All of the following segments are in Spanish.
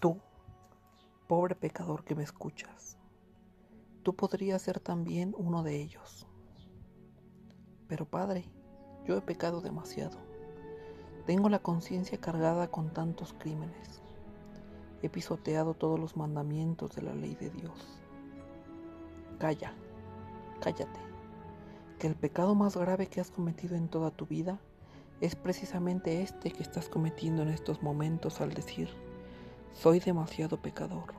Tú, pobre pecador que me escuchas, tú podrías ser también uno de ellos. Pero Padre, yo he pecado demasiado. Tengo la conciencia cargada con tantos crímenes. He pisoteado todos los mandamientos de la ley de Dios. Calla, cállate, que el pecado más grave que has cometido en toda tu vida es precisamente este que estás cometiendo en estos momentos al decir, soy demasiado pecador,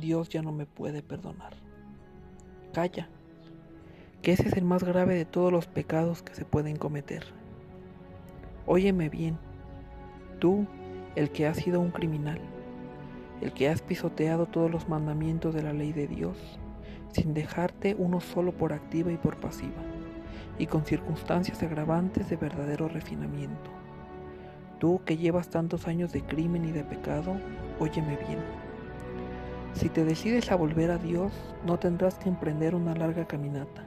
Dios ya no me puede perdonar. Calla que ese es el más grave de todos los pecados que se pueden cometer. Óyeme bien, tú, el que has sido un criminal, el que has pisoteado todos los mandamientos de la ley de Dios, sin dejarte uno solo por activa y por pasiva, y con circunstancias agravantes de verdadero refinamiento. Tú que llevas tantos años de crimen y de pecado, óyeme bien. Si te decides a volver a Dios, no tendrás que emprender una larga caminata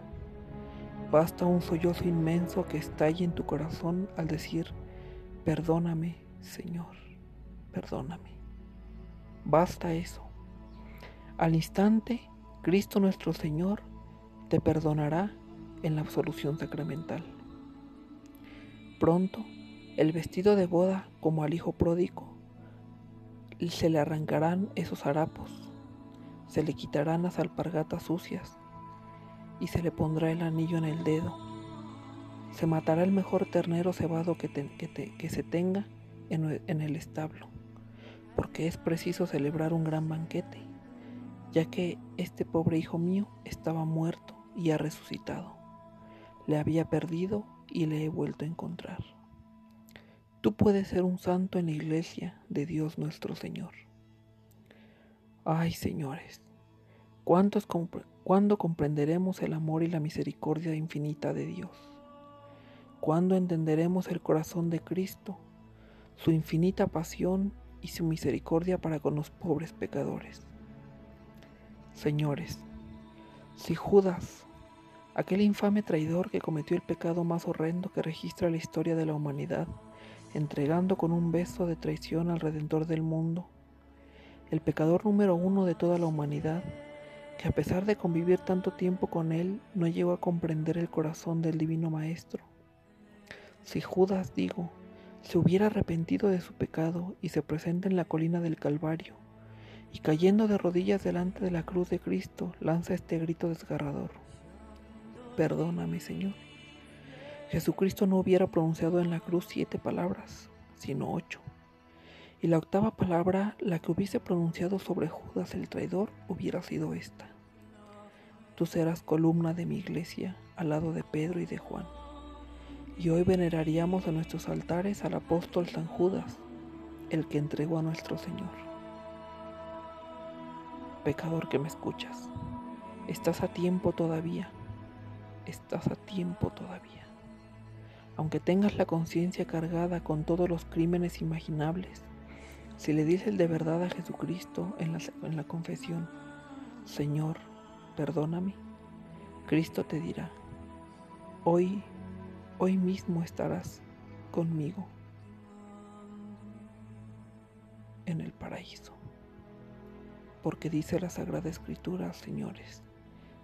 Basta un sollozo inmenso que estalle en tu corazón al decir, perdóname, Señor, perdóname. Basta eso. Al instante, Cristo nuestro Señor te perdonará en la absolución sacramental. Pronto, el vestido de boda como al hijo pródigo, se le arrancarán esos harapos, se le quitarán las alpargatas sucias y se le pondrá el anillo en el dedo. Se matará el mejor ternero cebado que, se tenga en, en el establo, porque es preciso celebrar un gran banquete, ya que este pobre hijo mío estaba muerto y ha resucitado. Le había perdido y le he vuelto a encontrar. Tú puedes ser un santo en la iglesia de Dios nuestro Señor. Ay, señores, ¿cuántos ¿Cuándo comprenderemos el amor y la misericordia infinita de Dios? ¿Cuándo entenderemos el corazón de Cristo, su infinita pasión y su misericordia para con los pobres pecadores? Señores, si Judas, aquel infame traidor que cometió el pecado más horrendo que registra la historia de la humanidad, entregando con un beso de traición al Redentor del mundo, el pecador número uno de toda la humanidad, que a pesar de convivir tanto tiempo con él, no llegó a comprender el corazón del Divino Maestro. Si Judas, digo, se hubiera arrepentido de su pecado y se presenta en la colina del Calvario, y cayendo de rodillas delante de la cruz de Cristo, lanza este grito desgarrador. Perdóname, Señor. Jesucristo no hubiera pronunciado en la cruz siete palabras, sino ocho y la octava palabra, la que hubiese pronunciado sobre Judas el traidor, hubiera sido esta. Tú serás columna de mi iglesia al lado de Pedro y de Juan. Y hoy veneraríamos a nuestros altares al apóstol San Judas, el que entregó a nuestro Señor. Pecador que me escuchas, estás a tiempo todavía, estás a tiempo todavía. Aunque tengas la conciencia cargada con todos los crímenes imaginables, si le dices de verdad a Jesucristo en la, en la confesión, Señor, perdóname, Cristo te dirá, hoy, hoy mismo estarás conmigo en el paraíso. Porque dice la Sagrada Escritura, señores,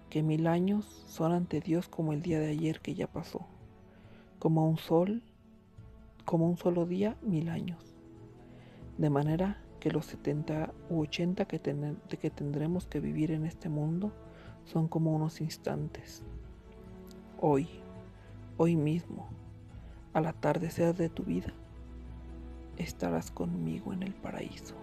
que mil años son ante Dios como el día de ayer que ya pasó, como un sol, como un solo día, mil años. De manera que los 70 u 80 que, que tendremos que vivir en este mundo son como unos instantes. Hoy, hoy mismo, al atardecer de tu vida, estarás conmigo en el paraíso.